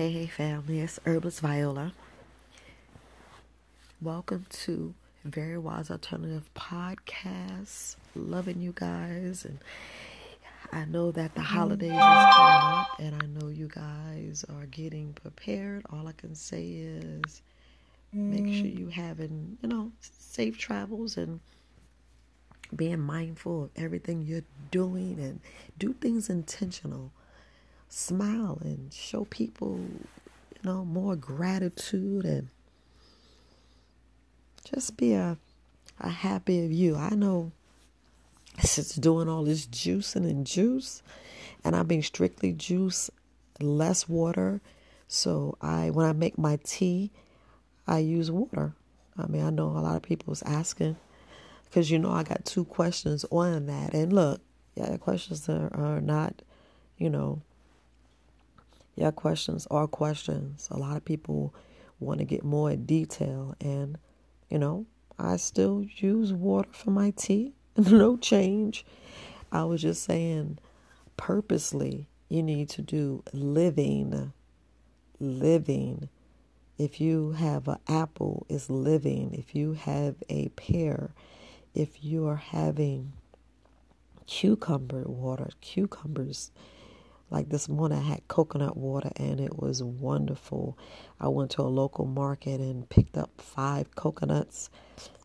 Hey, hey, family, it's Herbalist Viola. Welcome to Very Wise Alternative Podcast. Loving you guys, and I know that the holidays is coming up, and I know you guys are getting prepared. All I can say is make sure mm. you having, you know, safe travels and being mindful of everything you're doing and do things intentional smile and show people, you know, more gratitude and just be a, a happy of you. I know since doing all this juicing and juice, and I've been strictly juice, less water. So I, when I make my tea, I use water. I mean, I know a lot of people is asking because you know I got two questions on that. And look, yeah, the questions are, are not, you know, yeah, questions are questions. A lot of people want to get more detail, and you know, I still use water for my tea. no change. I was just saying, purposely, you need to do living. Living. If you have an apple, it's living. If you have a pear, if you are having cucumber water, cucumbers like this morning, I had coconut water and it was wonderful. I went to a local market and picked up five coconuts,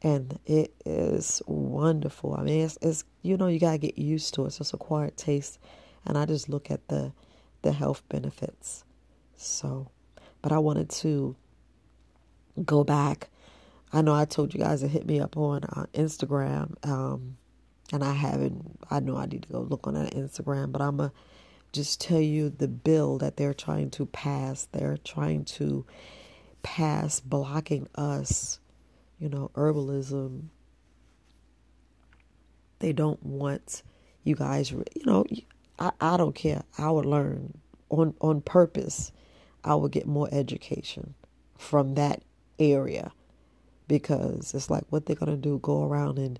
and it is wonderful. I mean, it's, it's you know you gotta get used to it. So it's just acquired taste, and I just look at the the health benefits. So, but I wanted to go back. I know I told you guys to hit me up on uh, Instagram, um, and I haven't. I know I need to go look on that Instagram, but I'm a just tell you the bill that they're trying to pass. They're trying to pass blocking us, you know, herbalism. They don't want you guys, you know, I, I don't care. I would learn on, on purpose. I would get more education from that area because it's like what they're going to do go around and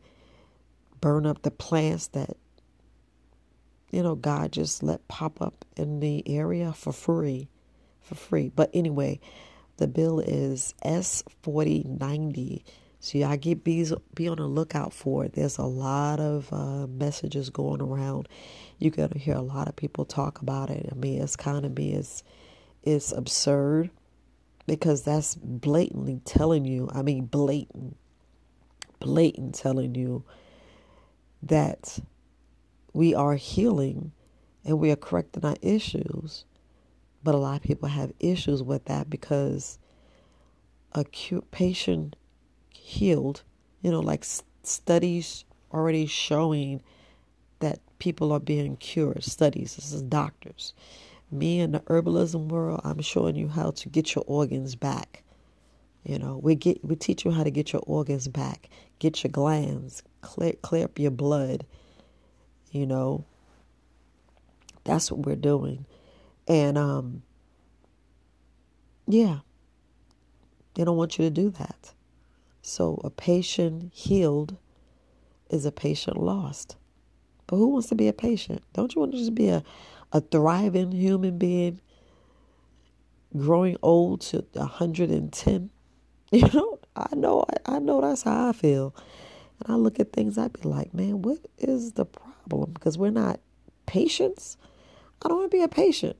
burn up the plants that you know, God just let pop up in the area for free, for free. But anyway, the bill is S forty ninety. So y'all get be be on the lookout for it. There's a lot of uh, messages going around. You're gonna hear a lot of people talk about it. I mean, it's kind of me it's it's absurd because that's blatantly telling you. I mean, blatant, blatant telling you that we are healing and we are correcting our issues. But a lot of people have issues with that because a patient healed, you know, like studies already showing that people are being cured. Studies, this is doctors. Me in the herbalism world, I'm showing you how to get your organs back. You know, we get we teach you how to get your organs back, get your glands, clear clear up your blood, you know? That's what we're doing. And um yeah. They don't want you to do that. So a patient healed is a patient lost. But who wants to be a patient? Don't you want to just be a, a thriving human being growing old to 110 you know i know i know that's how i feel. And I look at things, I'd be like, man, what is the problem? Because we're not patients. I don't want to be a patient.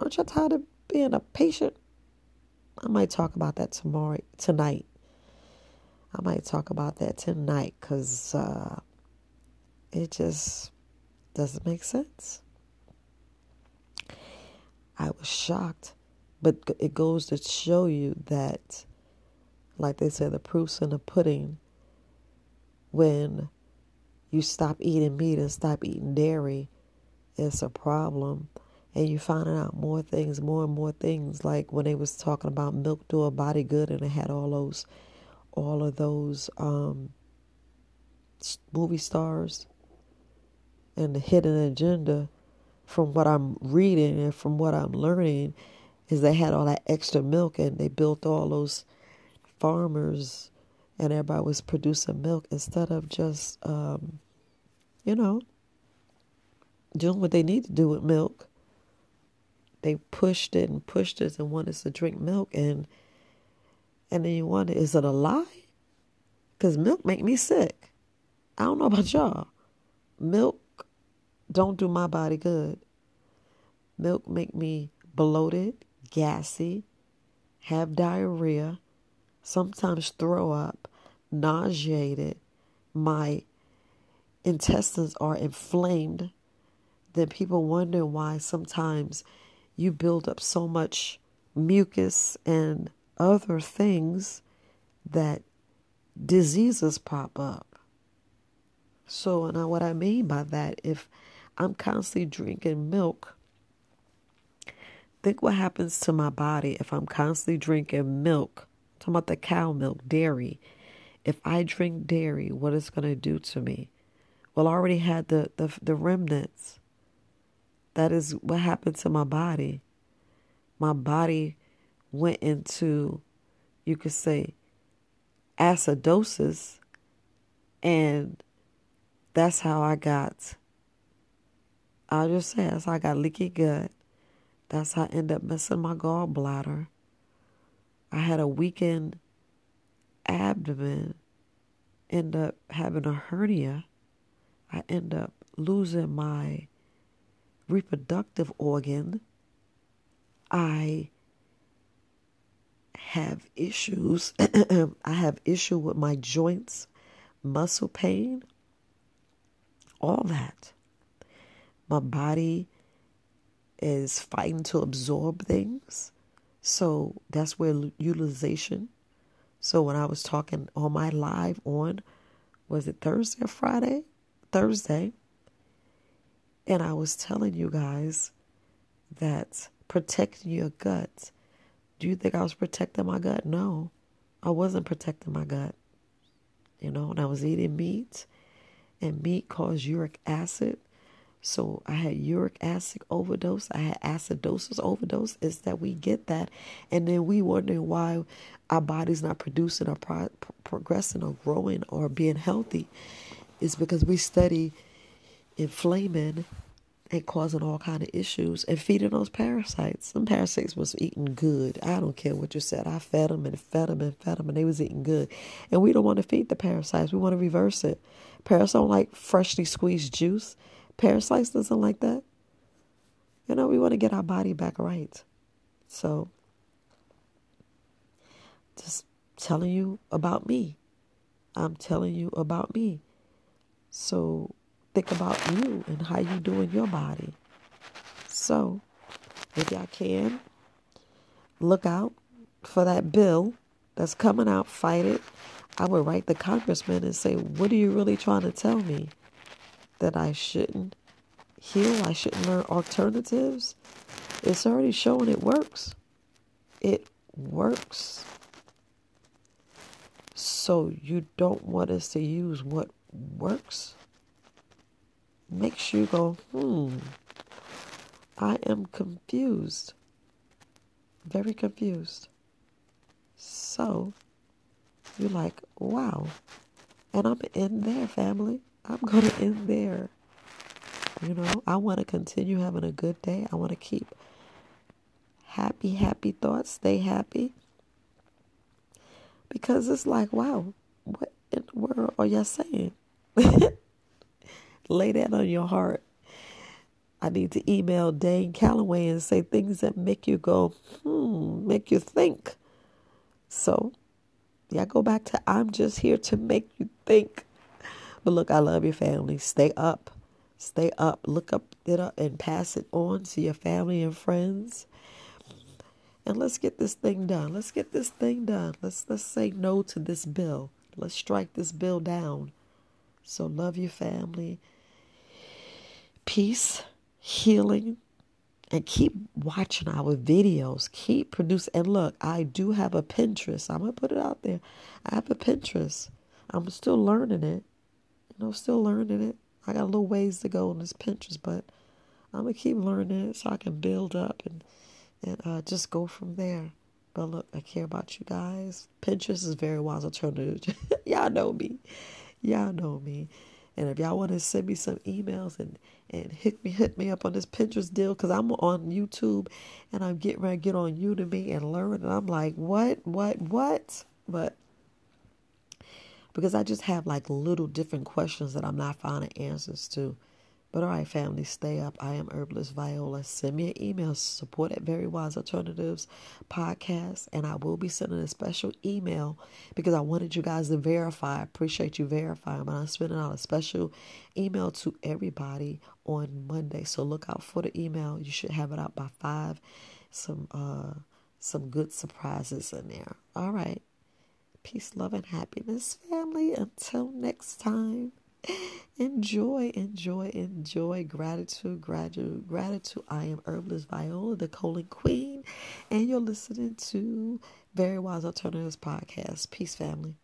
Aren't you tired of being a patient? I might talk about that tomorrow, tonight. I might talk about that tonight because uh, it just doesn't make sense. I was shocked, but it goes to show you that, like they say, the proof's in the pudding when you stop eating meat and stop eating dairy, it's a problem. And you finding out more things, more and more things. Like when they was talking about milk do a body good, and it had all those, all of those um, movie stars, and the hidden agenda. From what I'm reading and from what I'm learning, is they had all that extra milk, and they built all those farmers and everybody was producing milk instead of just, um, you know, doing what they need to do with milk. they pushed it and pushed us and wanted us to drink milk and and then you wonder, is it a lie? Because milk make me sick. I don't know about y'all. Milk don't do my body good. Milk make me bloated, gassy, have diarrhea, sometimes throw up, nauseated. My intestines are inflamed. Then people wonder why sometimes you build up so much mucus and other things that diseases pop up. So, now what I mean by that, if I'm constantly drinking milk, think what happens to my body if I'm constantly drinking milk. I'm talking about the cow milk, dairy. If I drink dairy, what it's going to do to me? Well, I already had the, the, the remnants. That is what happened to my body. My body went into, you could say, acidosis, and that's how I got. I'll just say that's how I got leaky gut. That's how I ended up messing my gallbladder. I had a weakened abdomen. End up having a hernia. I end up losing my reproductive organ. I have issues. I have issue with my joints, muscle pain, all that. My body is fighting to absorb things. So that's where utilization. So when I was talking on my live on, was it Thursday or Friday? Thursday. And I was telling you guys that protecting your gut do you think I was protecting my gut? No, I wasn't protecting my gut. You know, and I was eating meat, and meat caused uric acid. So I had uric acid overdose. I had acidosis overdose. Is that we get that, and then we wondering why our body's not producing or pro- progressing or growing or being healthy. Is because we study inflaming and causing all kind of issues and feeding those parasites. Some parasites was eating good. I don't care what you said. I fed them and fed them and fed them and they was eating good. And we don't want to feed the parasites. We want to reverse it. Parasites don't like freshly squeezed juice. Parasites doesn't like that. You know, we want to get our body back right. So, just telling you about me. I'm telling you about me. So, think about you and how you do in your body. So, if y'all can, look out for that bill that's coming out, fight it. I would write the congressman and say, What are you really trying to tell me? That I shouldn't heal? I shouldn't learn alternatives? It's already showing it works. It works. So you don't want us to use what works? makes you go, hmm, I am confused. Very confused. So you're like, wow. And I'm in there, family. I'm going to end there. You know, I want to continue having a good day. I want to keep happy, happy thoughts, stay happy. Because it's like, wow, what in the world are y'all saying? Lay that on your heart. I need to email Dane Calloway and say things that make you go, hmm, make you think. So, yeah, go back to I'm just here to make you think. But look, I love your family. Stay up. Stay up. Look up it up and pass it on to your family and friends. And let's get this thing done. Let's get this thing done. Let's let's say no to this bill. Let's strike this bill down. So love your family peace, healing, and keep watching our videos. Keep producing. And look, I do have a Pinterest. I'm to put it out there. I have a Pinterest. I'm still learning it. You know, still learning it. I got a little ways to go on this Pinterest, but I'm to keep learning it so I can build up and, and uh, just go from there. But look, I care about you guys. Pinterest is very wise alternative. Y'all know me. Y'all know me. And if y'all want to send me some emails and, and hit me hit me up on this Pinterest deal, because I'm on YouTube and I'm getting ready to get on Udemy and learn. And I'm like, what, what, what? But because I just have like little different questions that I'm not finding answers to. But all right, family, stay up. I am Herbalist Viola. Send me an email, support at Very Wise Alternatives podcast, and I will be sending a special email because I wanted you guys to verify. I appreciate you verifying, but I'm sending out a special email to everybody on Monday. So look out for the email. You should have it out by five. Some uh some good surprises in there. All right. Peace, love, and happiness, family. Until next time enjoy, enjoy, enjoy. Gratitude, gratitude, gratitude. I am Herbalist Viola, the colon queen, and you're listening to Very Wise Alternatives podcast. Peace, family.